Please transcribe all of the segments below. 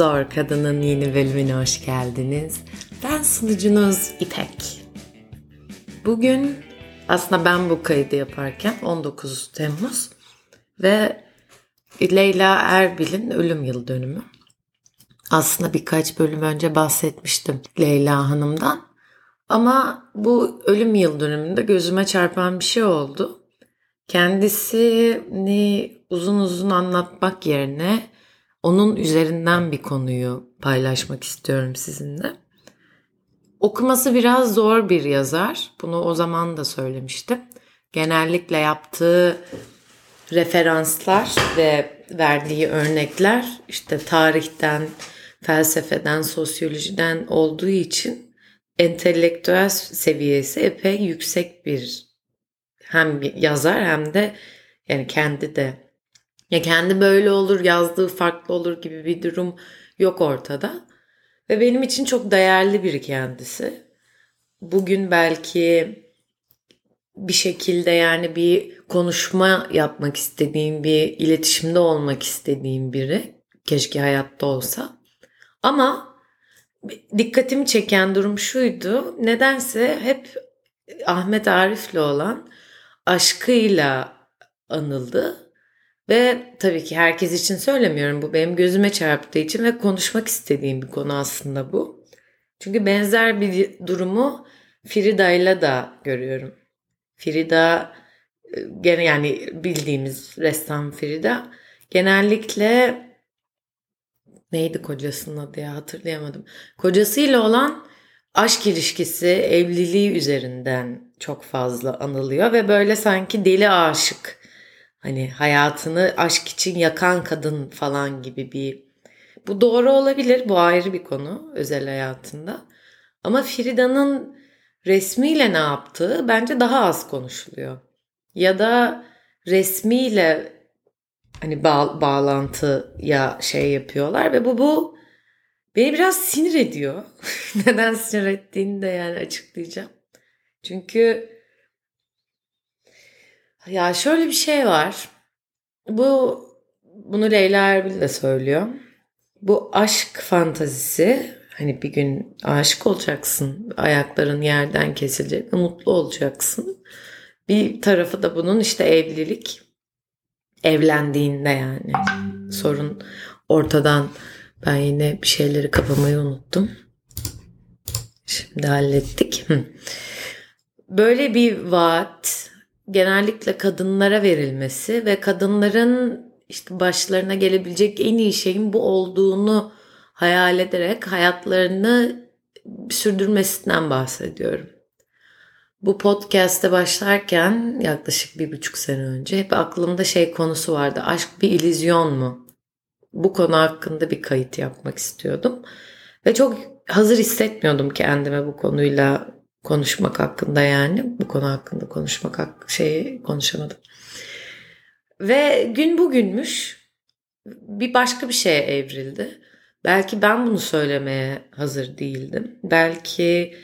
Zor Kadının yeni bölümüne hoş geldiniz. Ben sunucunuz İpek. Bugün aslında ben bu kaydı yaparken 19 Temmuz ve Leyla Erbil'in ölüm yıl dönümü. Aslında birkaç bölüm önce bahsetmiştim Leyla Hanım'dan. Ama bu ölüm yıl dönümünde gözüme çarpan bir şey oldu. Kendisini uzun uzun anlatmak yerine onun üzerinden bir konuyu paylaşmak istiyorum sizinle. Okuması biraz zor bir yazar. Bunu o zaman da söylemiştim. Genellikle yaptığı referanslar ve verdiği örnekler işte tarihten, felsefeden, sosyolojiden olduğu için entelektüel seviyesi epey yüksek bir hem yazar hem de yani kendi de ya kendi böyle olur, yazdığı farklı olur gibi bir durum yok ortada. Ve benim için çok değerli biri kendisi. Bugün belki bir şekilde yani bir konuşma yapmak istediğim, bir iletişimde olmak istediğim biri. Keşke hayatta olsa. Ama dikkatimi çeken durum şuydu. Nedense hep Ahmet Arif'le olan aşkıyla anıldı ve tabii ki herkes için söylemiyorum. Bu benim gözüme çarptığı için ve konuşmak istediğim bir konu aslında bu. Çünkü benzer bir durumu Frida ile da görüyorum. Frida e, gene yani bildiğimiz ressam Frida genellikle neydi kocasının adı ya hatırlayamadım. Kocasıyla olan aşk ilişkisi, evliliği üzerinden çok fazla anılıyor ve böyle sanki deli aşık Hani hayatını aşk için yakan kadın falan gibi bir bu doğru olabilir. Bu ayrı bir konu özel hayatında. Ama Frida'nın resmiyle ne yaptığı bence daha az konuşuluyor. Ya da resmiyle hani bağ, bağlantıya şey yapıyorlar ve bu bu beni biraz sinir ediyor. Neden sinir ettiğini de yani açıklayacağım. Çünkü ya şöyle bir şey var. Bu bunu Leyla Erbil de söylüyor. Bu aşk fantazisi hani bir gün aşık olacaksın. Ayakların yerden kesilecek mutlu olacaksın. Bir tarafı da bunun işte evlilik. Evlendiğinde yani. Sorun ortadan ben yine bir şeyleri kapamayı unuttum. Şimdi hallettik. Böyle bir vaat genellikle kadınlara verilmesi ve kadınların işte başlarına gelebilecek en iyi şeyin bu olduğunu hayal ederek hayatlarını sürdürmesinden bahsediyorum. Bu podcast'te başlarken yaklaşık bir buçuk sene önce hep aklımda şey konusu vardı. Aşk bir ilizyon mu? Bu konu hakkında bir kayıt yapmak istiyordum. Ve çok hazır hissetmiyordum kendime bu konuyla konuşmak hakkında yani bu konu hakkında konuşmak hak şeyi konuşamadım. Ve gün bugünmüş bir başka bir şeye evrildi. Belki ben bunu söylemeye hazır değildim. Belki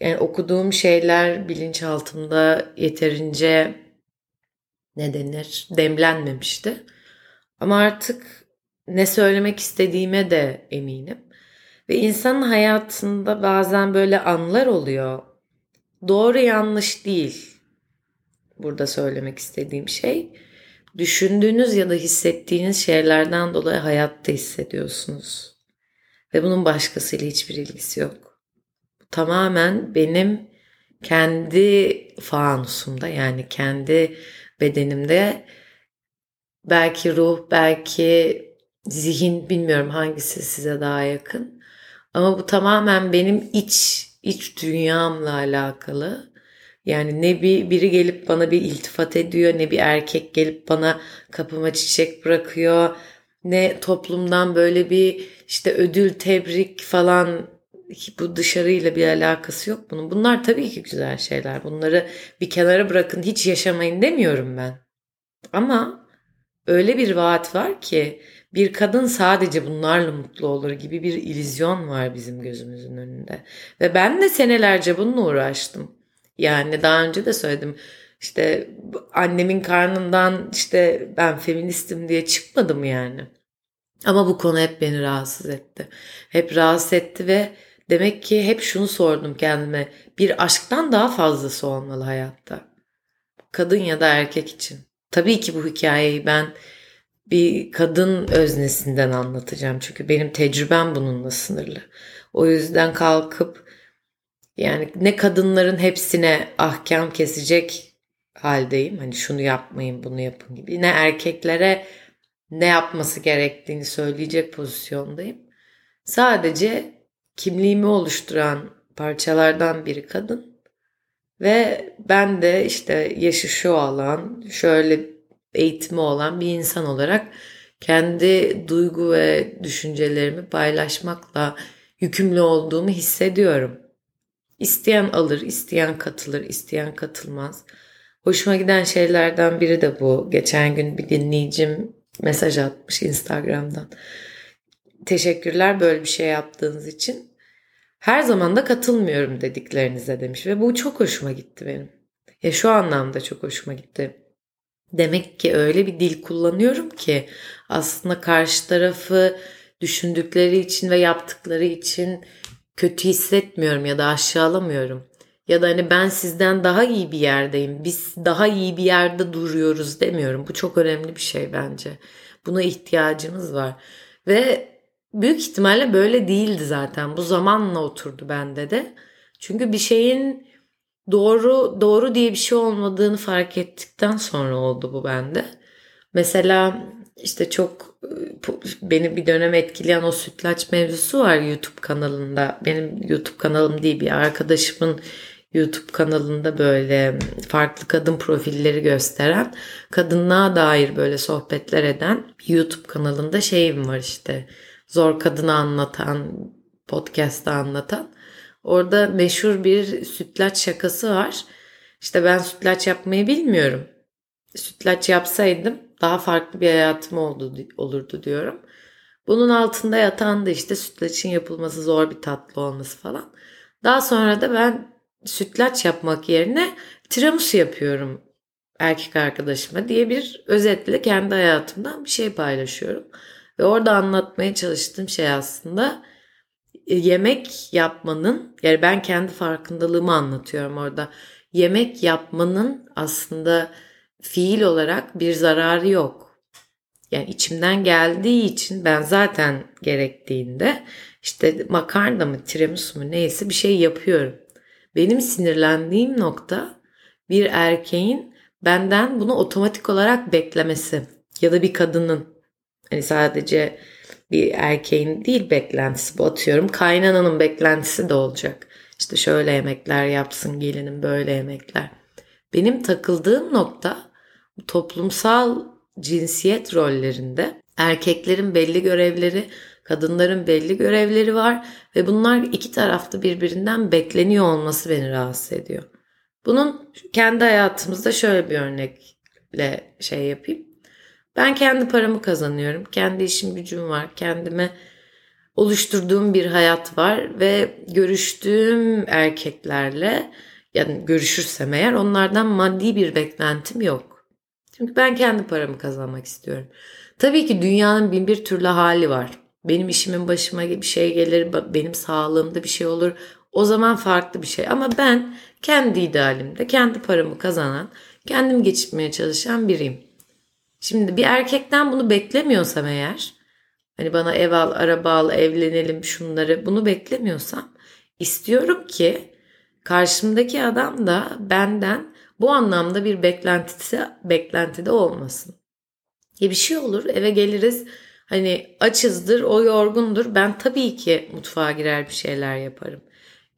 yani okuduğum şeyler bilinçaltımda yeterince ne denir demlenmemişti. Ama artık ne söylemek istediğime de eminim. Ve insanın hayatında bazen böyle anlar oluyor doğru yanlış değil. Burada söylemek istediğim şey düşündüğünüz ya da hissettiğiniz şeylerden dolayı hayatta hissediyorsunuz. Ve bunun başkasıyla hiçbir ilgisi yok. Bu tamamen benim kendi fanusumda yani kendi bedenimde belki ruh, belki zihin bilmiyorum hangisi size daha yakın. Ama bu tamamen benim iç iç dünyamla alakalı. Yani ne bir biri gelip bana bir iltifat ediyor, ne bir erkek gelip bana kapıma çiçek bırakıyor, ne toplumdan böyle bir işte ödül, tebrik falan bu dışarıyla bir alakası yok bunun. Bunlar tabii ki güzel şeyler. Bunları bir kenara bırakın, hiç yaşamayın demiyorum ben. Ama öyle bir vaat var ki bir kadın sadece bunlarla mutlu olur gibi bir ilizyon var bizim gözümüzün önünde. Ve ben de senelerce bununla uğraştım. Yani daha önce de söyledim. İşte annemin karnından işte ben feministim diye çıkmadım yani. Ama bu konu hep beni rahatsız etti. Hep rahatsız etti ve demek ki hep şunu sordum kendime. Bir aşktan daha fazlası olmalı hayatta. Kadın ya da erkek için. Tabii ki bu hikayeyi ben bir kadın öznesinden anlatacağım. Çünkü benim tecrübem bununla sınırlı. O yüzden kalkıp yani ne kadınların hepsine ahkam kesecek haldeyim. Hani şunu yapmayın bunu yapın gibi. Ne erkeklere ne yapması gerektiğini söyleyecek pozisyondayım. Sadece kimliğimi oluşturan parçalardan biri kadın. Ve ben de işte yaşı şu alan, şöyle eğitimi olan bir insan olarak kendi duygu ve düşüncelerimi paylaşmakla yükümlü olduğumu hissediyorum. İsteyen alır, isteyen katılır, isteyen katılmaz. Hoşuma giden şeylerden biri de bu. Geçen gün bir dinleyicim mesaj atmış Instagram'dan. Teşekkürler böyle bir şey yaptığınız için. Her zaman da katılmıyorum dediklerinize demiş ve bu çok hoşuma gitti benim. Ya şu anlamda çok hoşuma gitti. Demek ki öyle bir dil kullanıyorum ki aslında karşı tarafı düşündükleri için ve yaptıkları için kötü hissetmiyorum ya da aşağılamıyorum. Ya da hani ben sizden daha iyi bir yerdeyim. Biz daha iyi bir yerde duruyoruz demiyorum. Bu çok önemli bir şey bence. Buna ihtiyacımız var. Ve büyük ihtimalle böyle değildi zaten. Bu zamanla oturdu bende de. Çünkü bir şeyin doğru doğru diye bir şey olmadığını fark ettikten sonra oldu bu bende. Mesela işte çok beni bir dönem etkileyen o sütlaç mevzusu var YouTube kanalında. Benim YouTube kanalım değil bir arkadaşımın YouTube kanalında böyle farklı kadın profilleri gösteren, kadınlığa dair böyle sohbetler eden YouTube kanalında şeyim var işte. Zor kadını anlatan, podcast'ta anlatan. Orada meşhur bir sütlaç şakası var. İşte ben sütlaç yapmayı bilmiyorum. Sütlaç yapsaydım daha farklı bir hayatım oldu, olurdu diyorum. Bunun altında yatan da işte sütlaçın yapılması zor bir tatlı olması falan. Daha sonra da ben sütlaç yapmak yerine tiramisu yapıyorum erkek arkadaşıma diye bir özetle kendi hayatımdan bir şey paylaşıyorum. Ve orada anlatmaya çalıştığım şey aslında yemek yapmanın yani ben kendi farkındalığımı anlatıyorum orada. Yemek yapmanın aslında fiil olarak bir zararı yok. Yani içimden geldiği için ben zaten gerektiğinde işte makarna mı tiramisu mu neyse bir şey yapıyorum. Benim sinirlendiğim nokta bir erkeğin benden bunu otomatik olarak beklemesi ya da bir kadının hani sadece bir erkeğin değil beklentisi bu atıyorum kaynananın beklentisi de olacak. İşte şöyle yemekler yapsın gelinin böyle yemekler. Benim takıldığım nokta toplumsal cinsiyet rollerinde erkeklerin belli görevleri, kadınların belli görevleri var ve bunlar iki tarafta birbirinden bekleniyor olması beni rahatsız ediyor. Bunun kendi hayatımızda şöyle bir örnekle şey yapayım. Ben kendi paramı kazanıyorum. Kendi işim gücüm var. Kendime oluşturduğum bir hayat var ve görüştüğüm erkeklerle yani görüşürsem eğer onlardan maddi bir beklentim yok. Çünkü ben kendi paramı kazanmak istiyorum. Tabii ki dünyanın bin bir türlü hali var. Benim işimin başıma bir şey gelir, benim sağlığımda bir şey olur. O zaman farklı bir şey. Ama ben kendi idealimde, kendi paramı kazanan, kendim geçirmeye çalışan biriyim. Şimdi bir erkekten bunu beklemiyorsam eğer, hani bana ev al, araba al, evlenelim şunları bunu beklemiyorsam istiyorum ki karşımdaki adam da benden bu anlamda bir beklentisi beklentide olmasın. Ya bir şey olur eve geliriz hani açızdır o yorgundur ben tabii ki mutfağa girer bir şeyler yaparım.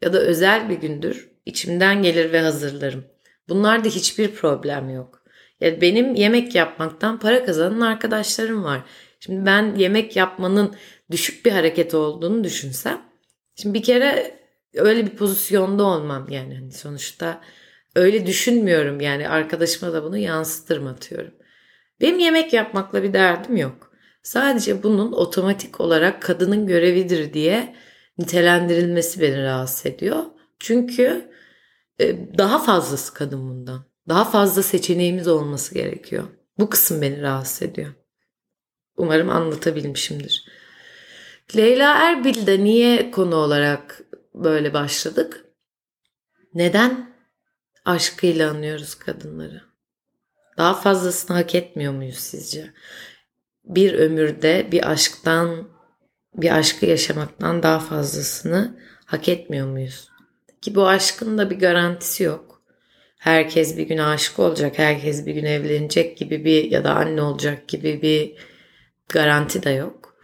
Ya da özel bir gündür içimden gelir ve hazırlarım. Bunlarda hiçbir problem yok. Ya benim yemek yapmaktan para kazanan arkadaşlarım var. Şimdi ben yemek yapmanın düşük bir hareket olduğunu düşünsem. Şimdi bir kere öyle bir pozisyonda olmam yani hani sonuçta öyle düşünmüyorum yani arkadaşıma da bunu yansıtırım atıyorum. Benim yemek yapmakla bir derdim yok. Sadece bunun otomatik olarak kadının görevidir diye nitelendirilmesi beni rahatsız ediyor. Çünkü e, daha fazlası kadın bundan. Daha fazla seçeneğimiz olması gerekiyor. Bu kısım beni rahatsız ediyor. Umarım anlatabilmişimdir. Leyla Erbil'de niye konu olarak böyle başladık? Neden aşkıyla anıyoruz kadınları? Daha fazlasını hak etmiyor muyuz sizce? Bir ömürde bir aşktan, bir aşkı yaşamaktan daha fazlasını hak etmiyor muyuz? Ki bu aşkın da bir garantisi yok. Herkes bir gün aşık olacak, herkes bir gün evlenecek gibi bir ya da anne olacak gibi bir garanti de yok.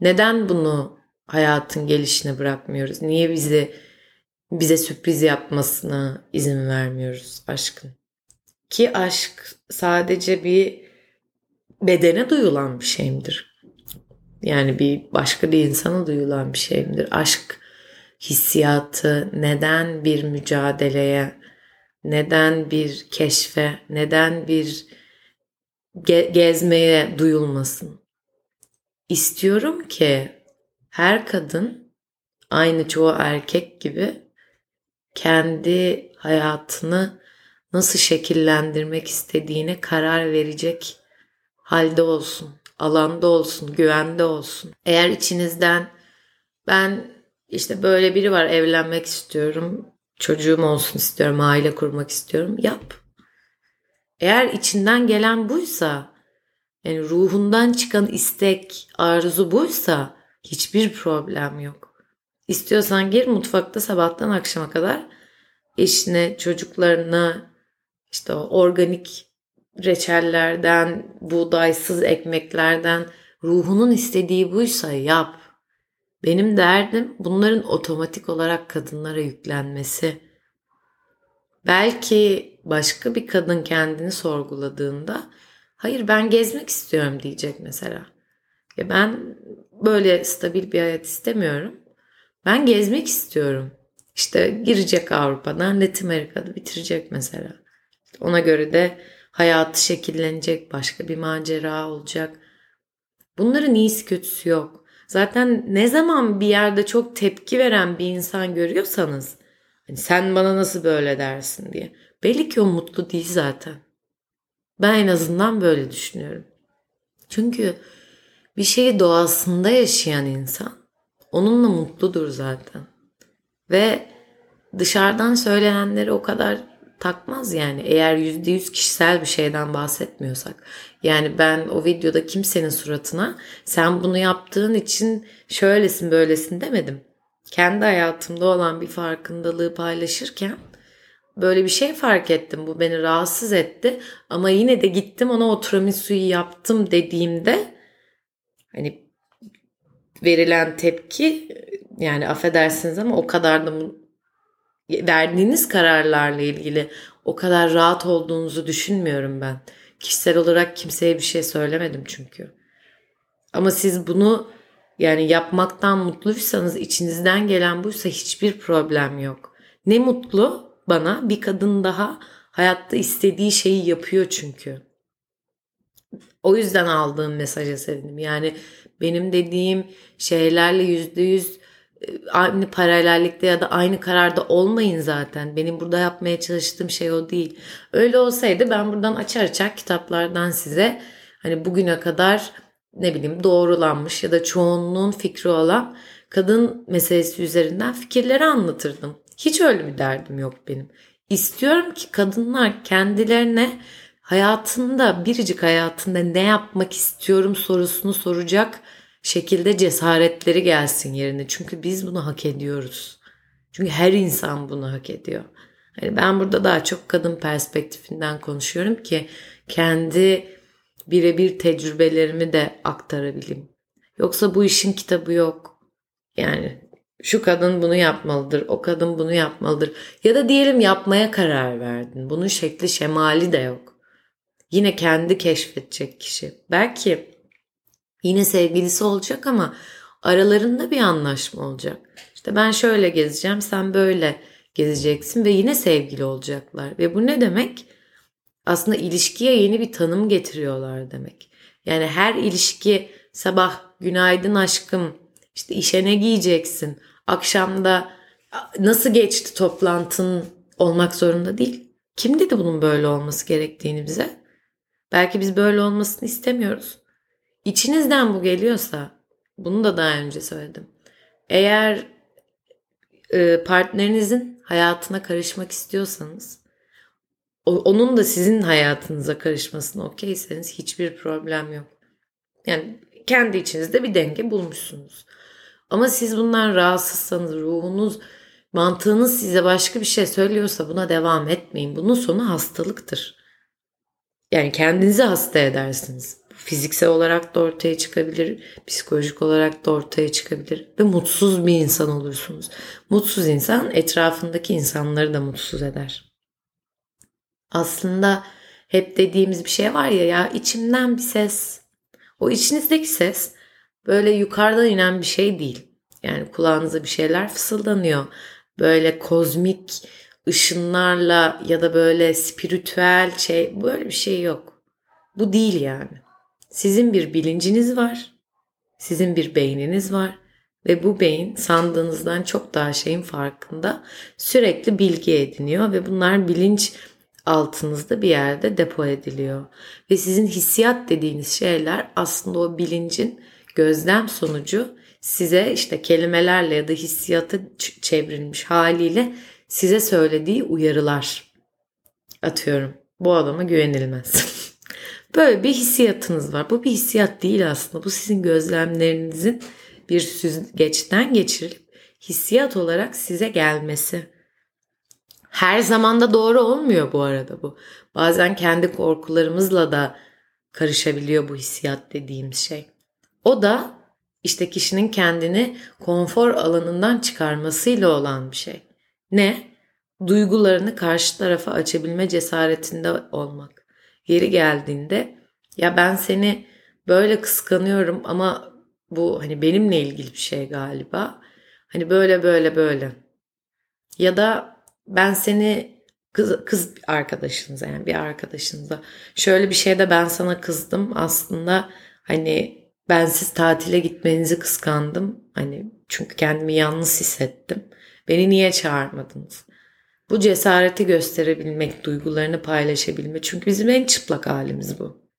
Neden bunu hayatın gelişine bırakmıyoruz? Niye bizi bize sürpriz yapmasına izin vermiyoruz aşkın? Ki aşk sadece bir bedene duyulan bir şeyimdir. Yani bir başka bir insana duyulan bir şeyimdir. Aşk hissiyatı neden bir mücadeleye, neden bir keşfe, neden bir ge- gezmeye duyulmasın? İstiyorum ki her kadın aynı çoğu erkek gibi kendi hayatını nasıl şekillendirmek istediğine karar verecek halde olsun, alanda olsun, güvende olsun. Eğer içinizden ben işte böyle biri var evlenmek istiyorum, çocuğum olsun istiyorum, aile kurmak istiyorum yap. Eğer içinden gelen buysa, yani ruhundan çıkan istek, arzu buysa hiçbir problem yok. İstiyorsan gir mutfakta sabahtan akşama kadar eşine, çocuklarına işte organik reçellerden, buğdaysız ekmeklerden ruhunun istediği buysa yap. Benim derdim bunların otomatik olarak kadınlara yüklenmesi. Belki başka bir kadın kendini sorguladığında hayır ben gezmek istiyorum diyecek mesela. Ya ben böyle stabil bir hayat istemiyorum. Ben gezmek istiyorum. İşte girecek Avrupa'dan Latin Amerika'da bitirecek mesela. Ona göre de hayatı şekillenecek, başka bir macera olacak. Bunların iyisi kötüsü yok. Zaten ne zaman bir yerde çok tepki veren bir insan görüyorsanız hani sen bana nasıl böyle dersin diye. Belli ki o mutlu değil zaten. Ben en azından böyle düşünüyorum. Çünkü bir şeyi doğasında yaşayan insan onunla mutludur zaten. Ve dışarıdan söylenenleri o kadar takmaz yani eğer yüzde yüz kişisel bir şeyden bahsetmiyorsak. Yani ben o videoda kimsenin suratına sen bunu yaptığın için şöylesin böylesin demedim. Kendi hayatımda olan bir farkındalığı paylaşırken böyle bir şey fark ettim. Bu beni rahatsız etti ama yine de gittim ona o tiramisu'yu yaptım dediğimde hani verilen tepki yani affedersiniz ama o kadar da verdiğiniz kararlarla ilgili o kadar rahat olduğunuzu düşünmüyorum ben. Kişisel olarak kimseye bir şey söylemedim çünkü. Ama siz bunu yani yapmaktan mutluysanız içinizden gelen buysa hiçbir problem yok. Ne mutlu bana bir kadın daha hayatta istediği şeyi yapıyor çünkü. O yüzden aldığım mesaja sevindim. Yani benim dediğim şeylerle yüzde yüz aynı paralellikte ya da aynı kararda olmayın zaten. Benim burada yapmaya çalıştığım şey o değil. Öyle olsaydı ben buradan açar açar kitaplardan size hani bugüne kadar ne bileyim doğrulanmış ya da çoğunluğun fikri olan kadın meselesi üzerinden fikirleri anlatırdım. Hiç öyle bir derdim yok benim. İstiyorum ki kadınlar kendilerine hayatında biricik hayatında ne yapmak istiyorum sorusunu soracak şekilde cesaretleri gelsin yerine. Çünkü biz bunu hak ediyoruz. Çünkü her insan bunu hak ediyor. Hani ben burada daha çok kadın perspektifinden konuşuyorum ki kendi birebir tecrübelerimi de aktarabileyim. Yoksa bu işin kitabı yok. Yani şu kadın bunu yapmalıdır, o kadın bunu yapmalıdır. Ya da diyelim yapmaya karar verdin. Bunun şekli şemali de yok. Yine kendi keşfedecek kişi. Belki Yine sevgilisi olacak ama aralarında bir anlaşma olacak. İşte ben şöyle gezeceğim, sen böyle gezeceksin ve yine sevgili olacaklar. Ve bu ne demek? Aslında ilişkiye yeni bir tanım getiriyorlar demek. Yani her ilişki sabah günaydın aşkım, işte işe ne giyeceksin, akşamda nasıl geçti toplantın olmak zorunda değil. Kim dedi bunun böyle olması gerektiğini bize? Belki biz böyle olmasını istemiyoruz. İçinizden bu geliyorsa bunu da daha önce söyledim. Eğer e, partnerinizin hayatına karışmak istiyorsanız onun da sizin hayatınıza karışmasına okeyseniz hiçbir problem yok. Yani kendi içinizde bir denge bulmuşsunuz. Ama siz bundan rahatsızsanız ruhunuz, mantığınız size başka bir şey söylüyorsa buna devam etmeyin. Bunun sonu hastalıktır. Yani kendinizi hasta edersiniz. Fiziksel olarak da ortaya çıkabilir, psikolojik olarak da ortaya çıkabilir ve mutsuz bir insan olursunuz. Mutsuz insan etrafındaki insanları da mutsuz eder. Aslında hep dediğimiz bir şey var ya ya içimden bir ses. O içinizdeki ses böyle yukarıdan inen bir şey değil. Yani kulağınıza bir şeyler fısıldanıyor. Böyle kozmik ışınlarla ya da böyle spiritüel şey böyle bir şey yok. Bu değil yani. Sizin bir bilinciniz var. Sizin bir beyniniz var ve bu beyin sandığınızdan çok daha şeyin farkında sürekli bilgi ediniyor ve bunlar bilinç altınızda bir yerde depo ediliyor. Ve sizin hissiyat dediğiniz şeyler aslında o bilincin gözlem sonucu size işte kelimelerle ya da hissiyatı çevrilmiş haliyle size söylediği uyarılar. Atıyorum bu adama güvenilmez. Böyle bir hissiyatınız var. Bu bir hissiyat değil aslında. Bu sizin gözlemlerinizin bir süzgeçten geçirilip hissiyat olarak size gelmesi. Her zamanda doğru olmuyor bu arada bu. Bazen kendi korkularımızla da karışabiliyor bu hissiyat dediğimiz şey. O da işte kişinin kendini konfor alanından çıkarmasıyla olan bir şey. Ne? Duygularını karşı tarafa açabilme cesaretinde olmak. Yeri geldiğinde ya ben seni böyle kıskanıyorum ama bu hani benimle ilgili bir şey galiba. Hani böyle böyle böyle. Ya da ben seni kız, kız arkadaşınıza yani bir arkadaşınıza şöyle bir şeyde ben sana kızdım aslında hani ben siz tatile gitmenizi kıskandım hani çünkü kendimi yalnız hissettim beni niye çağırmadınız bu cesareti gösterebilmek duygularını paylaşabilmek çünkü bizim en çıplak halimiz bu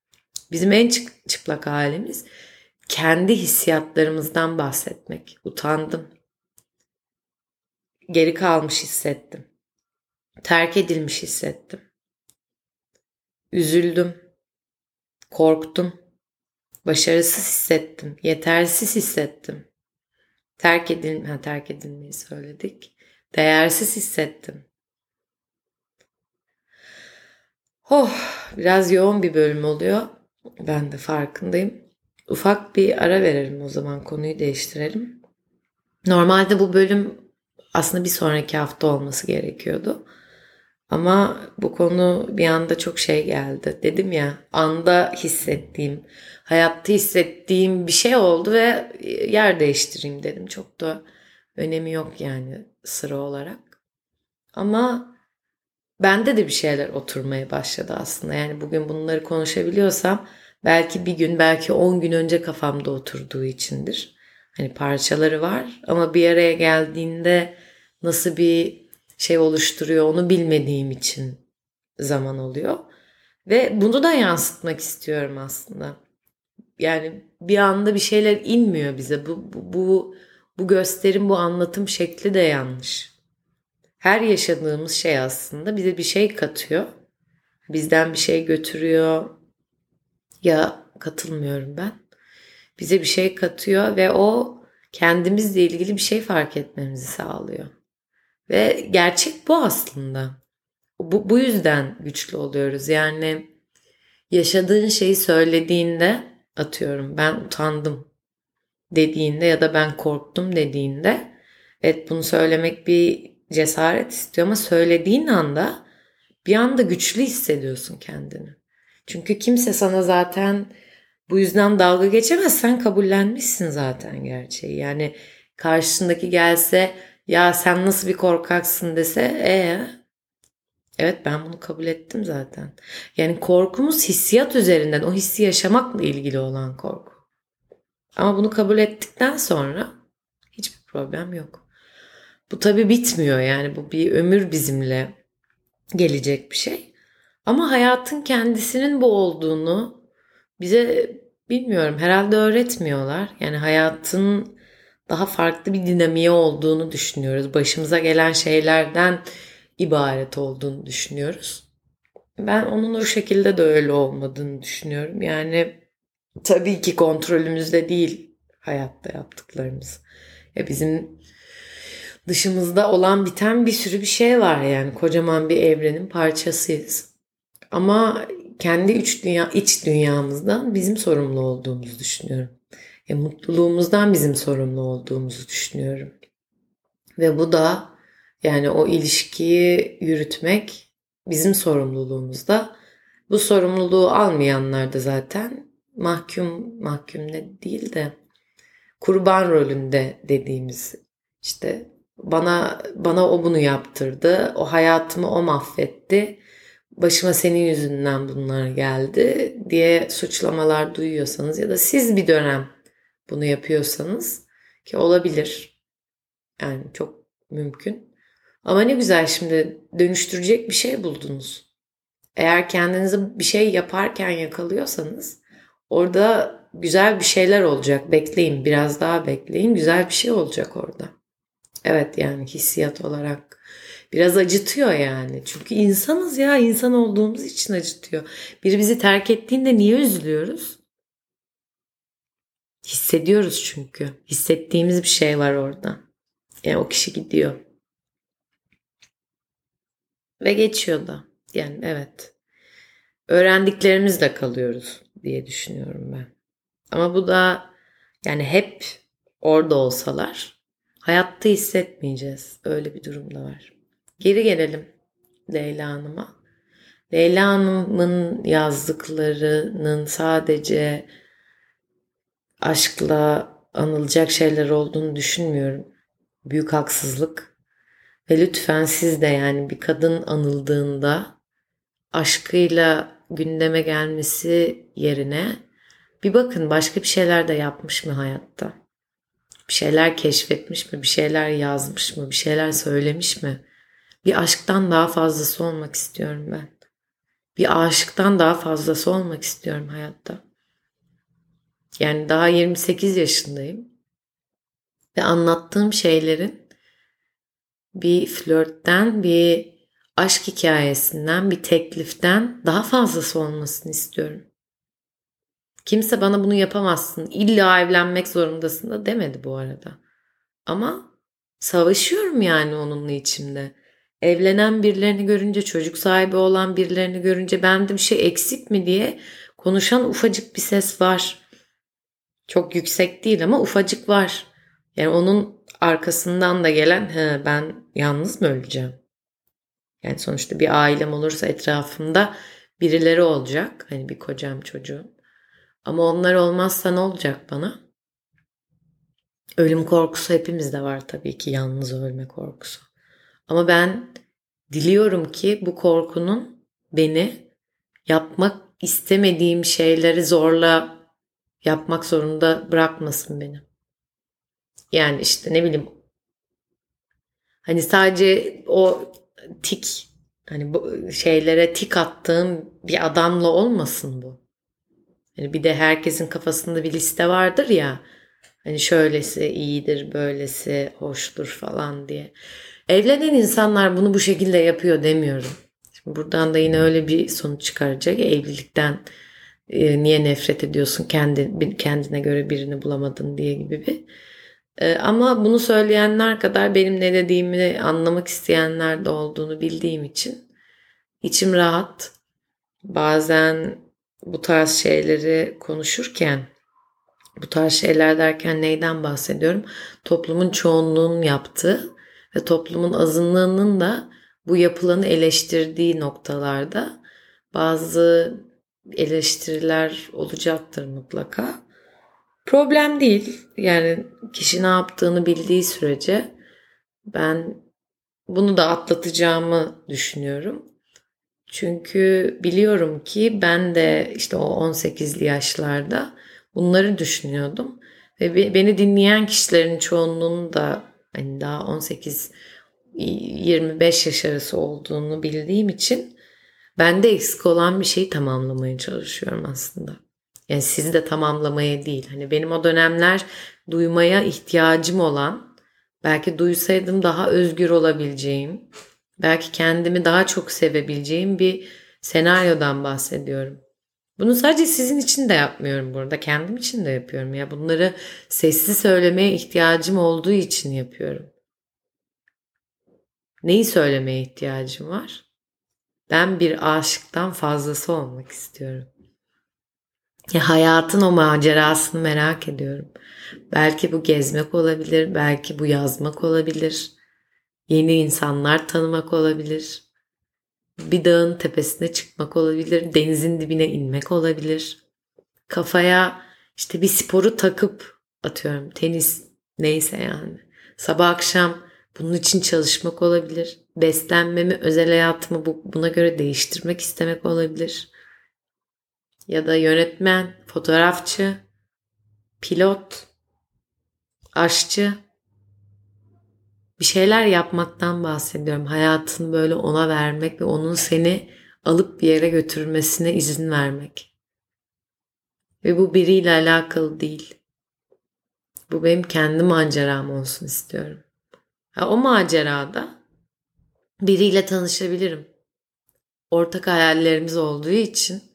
bizim en çıplak halimiz kendi hissiyatlarımızdan bahsetmek utandım geri kalmış hissettim Terk edilmiş hissettim. Üzüldüm. Korktum. Başarısız hissettim. Yetersiz hissettim. Terk edil ha, terk edilmeyi söyledik. Değersiz hissettim. Oh, biraz yoğun bir bölüm oluyor. Ben de farkındayım. Ufak bir ara verelim o zaman konuyu değiştirelim. Normalde bu bölüm aslında bir sonraki hafta olması gerekiyordu. Ama bu konu bir anda çok şey geldi. Dedim ya anda hissettiğim, hayatta hissettiğim bir şey oldu ve yer değiştireyim dedim. Çok da önemi yok yani sıra olarak. Ama bende de bir şeyler oturmaya başladı aslında. Yani bugün bunları konuşabiliyorsam belki bir gün belki on gün önce kafamda oturduğu içindir. Hani parçaları var ama bir araya geldiğinde nasıl bir şey oluşturuyor onu bilmediğim için zaman oluyor. Ve bunu da yansıtmak istiyorum aslında. Yani bir anda bir şeyler inmiyor bize. Bu, bu, bu, bu gösterim, bu anlatım şekli de yanlış. Her yaşadığımız şey aslında bize bir şey katıyor. Bizden bir şey götürüyor. Ya katılmıyorum ben. Bize bir şey katıyor ve o kendimizle ilgili bir şey fark etmemizi sağlıyor. Ve gerçek bu aslında. Bu, bu yüzden güçlü oluyoruz. Yani yaşadığın şeyi söylediğinde atıyorum ben utandım dediğinde ya da ben korktum dediğinde evet bunu söylemek bir cesaret istiyor ama söylediğin anda bir anda güçlü hissediyorsun kendini. Çünkü kimse sana zaten bu yüzden dalga geçemez. Sen kabullenmişsin zaten gerçeği. Yani karşısındaki gelse ya sen nasıl bir korkaksın dese e Evet ben bunu kabul ettim zaten. Yani korkumuz hissiyat üzerinden o hissi yaşamakla ilgili olan korku. Ama bunu kabul ettikten sonra hiçbir problem yok. Bu tabii bitmiyor yani bu bir ömür bizimle gelecek bir şey. Ama hayatın kendisinin bu olduğunu bize bilmiyorum herhalde öğretmiyorlar. Yani hayatın daha farklı bir dinamiği olduğunu düşünüyoruz. Başımıza gelen şeylerden ibaret olduğunu düşünüyoruz. Ben onun o şekilde de öyle olmadığını düşünüyorum. Yani tabii ki kontrolümüzde değil hayatta yaptıklarımız. Ya bizim dışımızda olan biten bir sürü bir şey var yani kocaman bir evrenin parçasıyız. Ama kendi iç dünya iç dünyamızdan bizim sorumlu olduğumuzu düşünüyorum. Ya mutluluğumuzdan bizim sorumlu olduğumuzu düşünüyorum. Ve bu da yani o ilişkiyi yürütmek bizim sorumluluğumuzda. Bu sorumluluğu almayanlar da zaten mahkum mahkum ne değil de kurban rolünde dediğimiz işte bana bana o bunu yaptırdı. O hayatımı o mahvetti. Başıma senin yüzünden bunlar geldi diye suçlamalar duyuyorsanız ya da siz bir dönem bunu yapıyorsanız ki olabilir. Yani çok mümkün. Ama ne güzel şimdi dönüştürecek bir şey buldunuz. Eğer kendinizi bir şey yaparken yakalıyorsanız orada güzel bir şeyler olacak. Bekleyin, biraz daha bekleyin. Güzel bir şey olacak orada. Evet yani hissiyat olarak biraz acıtıyor yani. Çünkü insanız ya, insan olduğumuz için acıtıyor. Biri bizi terk ettiğinde niye üzülüyoruz? Hissediyoruz çünkü. Hissettiğimiz bir şey var orada. Yani o kişi gidiyor. Ve geçiyor da. Yani evet. Öğrendiklerimizle kalıyoruz diye düşünüyorum ben. Ama bu da yani hep orada olsalar hayatta hissetmeyeceğiz. Öyle bir durum da var. Geri gelelim Leyla Hanım'a. Leyla Hanım'ın yazdıklarının sadece aşkla anılacak şeyler olduğunu düşünmüyorum. Büyük haksızlık. Ve lütfen siz de yani bir kadın anıldığında aşkıyla gündeme gelmesi yerine bir bakın başka bir şeyler de yapmış mı hayatta? Bir şeyler keşfetmiş mi? Bir şeyler yazmış mı? Bir şeyler söylemiş mi? Bir aşktan daha fazlası olmak istiyorum ben. Bir aşıktan daha fazlası olmak istiyorum hayatta. Yani daha 28 yaşındayım. Ve anlattığım şeylerin bir flörtten, bir aşk hikayesinden, bir tekliften daha fazlası olmasını istiyorum. Kimse bana bunu yapamazsın, illa evlenmek zorundasın da demedi bu arada. Ama savaşıyorum yani onunla içimde. Evlenen birilerini görünce, çocuk sahibi olan birilerini görünce bende bir şey eksik mi diye konuşan ufacık bir ses var. Çok yüksek değil ama ufacık var. Yani onun arkasından da gelen He, ben yalnız mı öleceğim? Yani sonuçta bir ailem olursa etrafımda birileri olacak. Hani bir kocam çocuğum. Ama onlar olmazsa ne olacak bana? Ölüm korkusu hepimizde var tabii ki yalnız ölme korkusu. Ama ben diliyorum ki bu korkunun beni yapmak istemediğim şeyleri zorla yapmak zorunda bırakmasın beni. Yani işte ne bileyim hani sadece o tik hani bu şeylere tik attığım bir adamla olmasın bu. Yani bir de herkesin kafasında bir liste vardır ya. Hani şöylesi iyidir, böylesi hoştur falan diye. Evlenen insanlar bunu bu şekilde yapıyor demiyorum. Şimdi buradan da yine öyle bir sonuç çıkaracak. Evlilikten e, niye nefret ediyorsun kendi kendine göre birini bulamadın diye gibi bir. E, ama bunu söyleyenler kadar benim ne dediğimi anlamak isteyenler de olduğunu bildiğim için içim rahat. Bazen bu tarz şeyleri konuşurken bu tarz şeyler derken neyden bahsediyorum? Toplumun çoğunluğunun yaptığı ve toplumun azınlığının da bu yapılanı eleştirdiği noktalarda bazı eleştiriler olacaktır mutlaka. Problem değil. Yani kişi ne yaptığını bildiği sürece ben bunu da atlatacağımı düşünüyorum. Çünkü biliyorum ki ben de işte o 18'li yaşlarda bunları düşünüyordum. Ve beni dinleyen kişilerin çoğunluğunun da hani daha 18 25 yaş arası olduğunu bildiğim için bende eksik olan bir şeyi tamamlamaya çalışıyorum aslında. Yani sizi de tamamlamaya değil. Hani benim o dönemler duymaya ihtiyacım olan, belki duysaydım daha özgür olabileceğim, belki kendimi daha çok sevebileceğim bir senaryodan bahsediyorum. Bunu sadece sizin için de yapmıyorum burada. Kendim için de yapıyorum ya. Bunları sessiz söylemeye ihtiyacım olduğu için yapıyorum. Neyi söylemeye ihtiyacım var? Ben bir aşıktan fazlası olmak istiyorum. Ya hayatın o macerasını merak ediyorum. Belki bu gezmek olabilir, belki bu yazmak olabilir. Yeni insanlar tanımak olabilir. Bir dağın tepesine çıkmak olabilir, denizin dibine inmek olabilir. Kafaya işte bir sporu takıp atıyorum tenis neyse yani. Sabah akşam bunun için çalışmak olabilir. Beslenmemi, özel hayatımı buna göre değiştirmek istemek olabilir. Ya da yönetmen, fotoğrafçı, pilot, aşçı bir şeyler yapmaktan bahsediyorum. Hayatını böyle ona vermek ve onun seni alıp bir yere götürmesine izin vermek. Ve bu biriyle alakalı değil. Bu benim kendi maceram olsun istiyorum. Ha, o macerada biriyle tanışabilirim. Ortak hayallerimiz olduğu için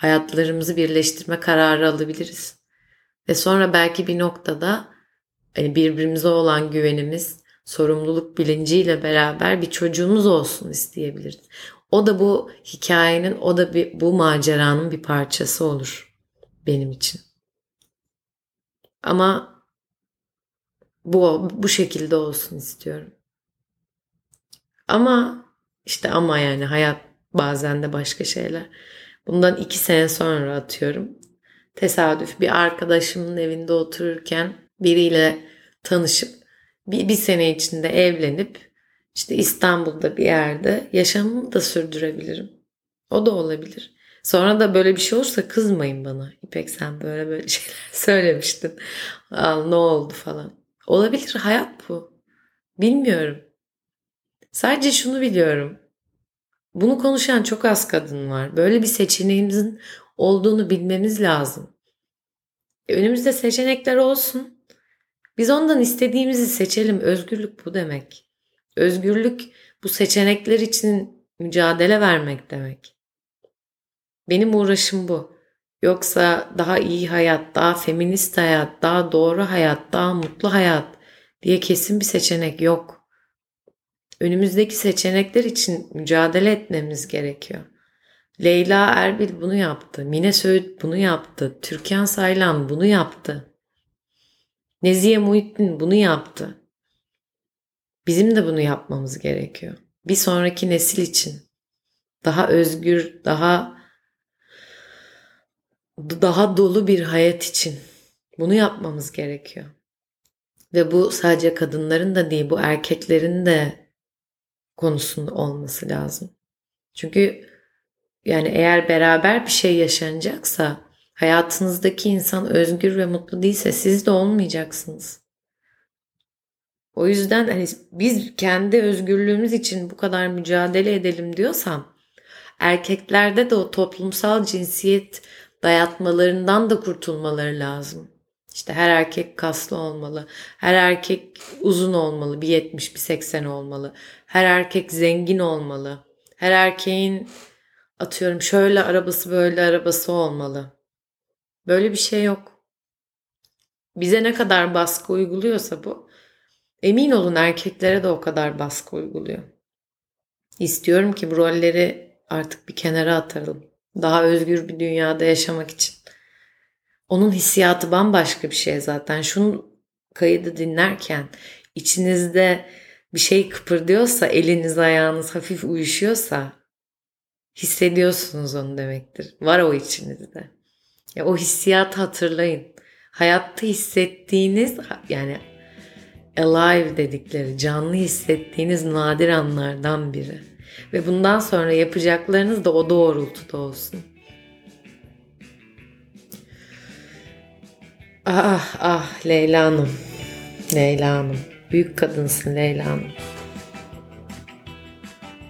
hayatlarımızı birleştirme kararı alabiliriz. Ve sonra belki bir noktada hani birbirimize olan güvenimiz, sorumluluk bilinciyle beraber bir çocuğumuz olsun isteyebiliriz. O da bu hikayenin, o da bir, bu maceranın bir parçası olur benim için. Ama bu bu şekilde olsun istiyorum. Ama işte ama yani hayat bazen de başka şeyler. Bundan iki sene sonra atıyorum. Tesadüf bir arkadaşımın evinde otururken biriyle tanışıp bir, bir sene içinde evlenip işte İstanbul'da bir yerde yaşamımı da sürdürebilirim. O da olabilir. Sonra da böyle bir şey olursa kızmayın bana. İpek sen böyle böyle şeyler söylemiştin. Al ne oldu falan. Olabilir hayat bu. Bilmiyorum. Sadece şunu biliyorum. Bunu konuşan çok az kadın var. Böyle bir seçeneğimizin olduğunu bilmemiz lazım. E, önümüzde seçenekler olsun. Biz ondan istediğimizi seçelim. Özgürlük bu demek. Özgürlük bu seçenekler için mücadele vermek demek. Benim uğraşım bu. Yoksa daha iyi hayat, daha feminist hayat, daha doğru hayat, daha mutlu hayat diye kesin bir seçenek yok. Önümüzdeki seçenekler için mücadele etmemiz gerekiyor. Leyla Erbil bunu yaptı. Mine Söğüt bunu yaptı. Türkan Saylan bunu yaptı. Nezihe Muhittin bunu yaptı. Bizim de bunu yapmamız gerekiyor. Bir sonraki nesil için. Daha özgür, daha daha dolu bir hayat için bunu yapmamız gerekiyor. Ve bu sadece kadınların da değil, bu erkeklerin de konusunda olması lazım. Çünkü yani eğer beraber bir şey yaşanacaksa hayatınızdaki insan özgür ve mutlu değilse siz de olmayacaksınız. O yüzden hani biz kendi özgürlüğümüz için bu kadar mücadele edelim diyorsam erkeklerde de o toplumsal cinsiyet dayatmalarından da kurtulmaları lazım. İşte her erkek kaslı olmalı. Her erkek uzun olmalı. Bir 70 bir 80 olmalı. Her erkek zengin olmalı. Her erkeğin atıyorum şöyle arabası böyle arabası olmalı. Böyle bir şey yok. Bize ne kadar baskı uyguluyorsa bu emin olun erkeklere de o kadar baskı uyguluyor. İstiyorum ki bu rolleri artık bir kenara atalım. Daha özgür bir dünyada yaşamak için. Onun hissiyatı bambaşka bir şey zaten. Şunu kaydı dinlerken içinizde bir şey kıpırdıyorsa, eliniz ayağınız hafif uyuşuyorsa hissediyorsunuz onu demektir. Var o içinizde. Ya o hissiyatı hatırlayın. Hayatta hissettiğiniz yani alive dedikleri canlı hissettiğiniz nadir anlardan biri. Ve bundan sonra yapacaklarınız da o doğrultuda olsun. Ah ah Leyla Hanım. Leyla Hanım. Büyük kadınsın Leyla Hanım.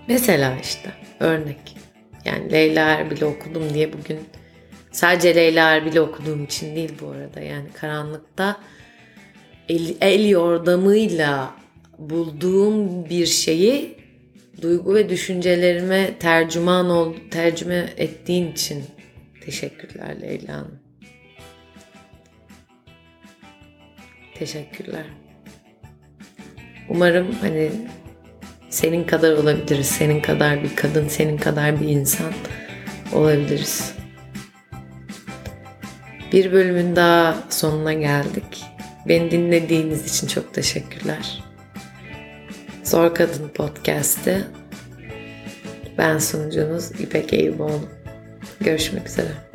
Mesela işte örnek. Yani Leyla Erbil'i okudum diye bugün Sadece Leyla Erbil'i okuduğum için değil bu arada. Yani karanlıkta el, el yordamıyla bulduğum bir şeyi duygu ve düşüncelerime tercüman ol, tercüme ettiğin için teşekkürler Leyla Hanım. Teşekkürler. Umarım hani senin kadar olabiliriz. Senin kadar bir kadın, senin kadar bir insan olabiliriz. Bir bölümün daha sonuna geldik. Beni dinlediğiniz için çok teşekkürler. Zor Kadın Podcast'ı ben sunucunuz İpek Eyüboğlu. Görüşmek üzere.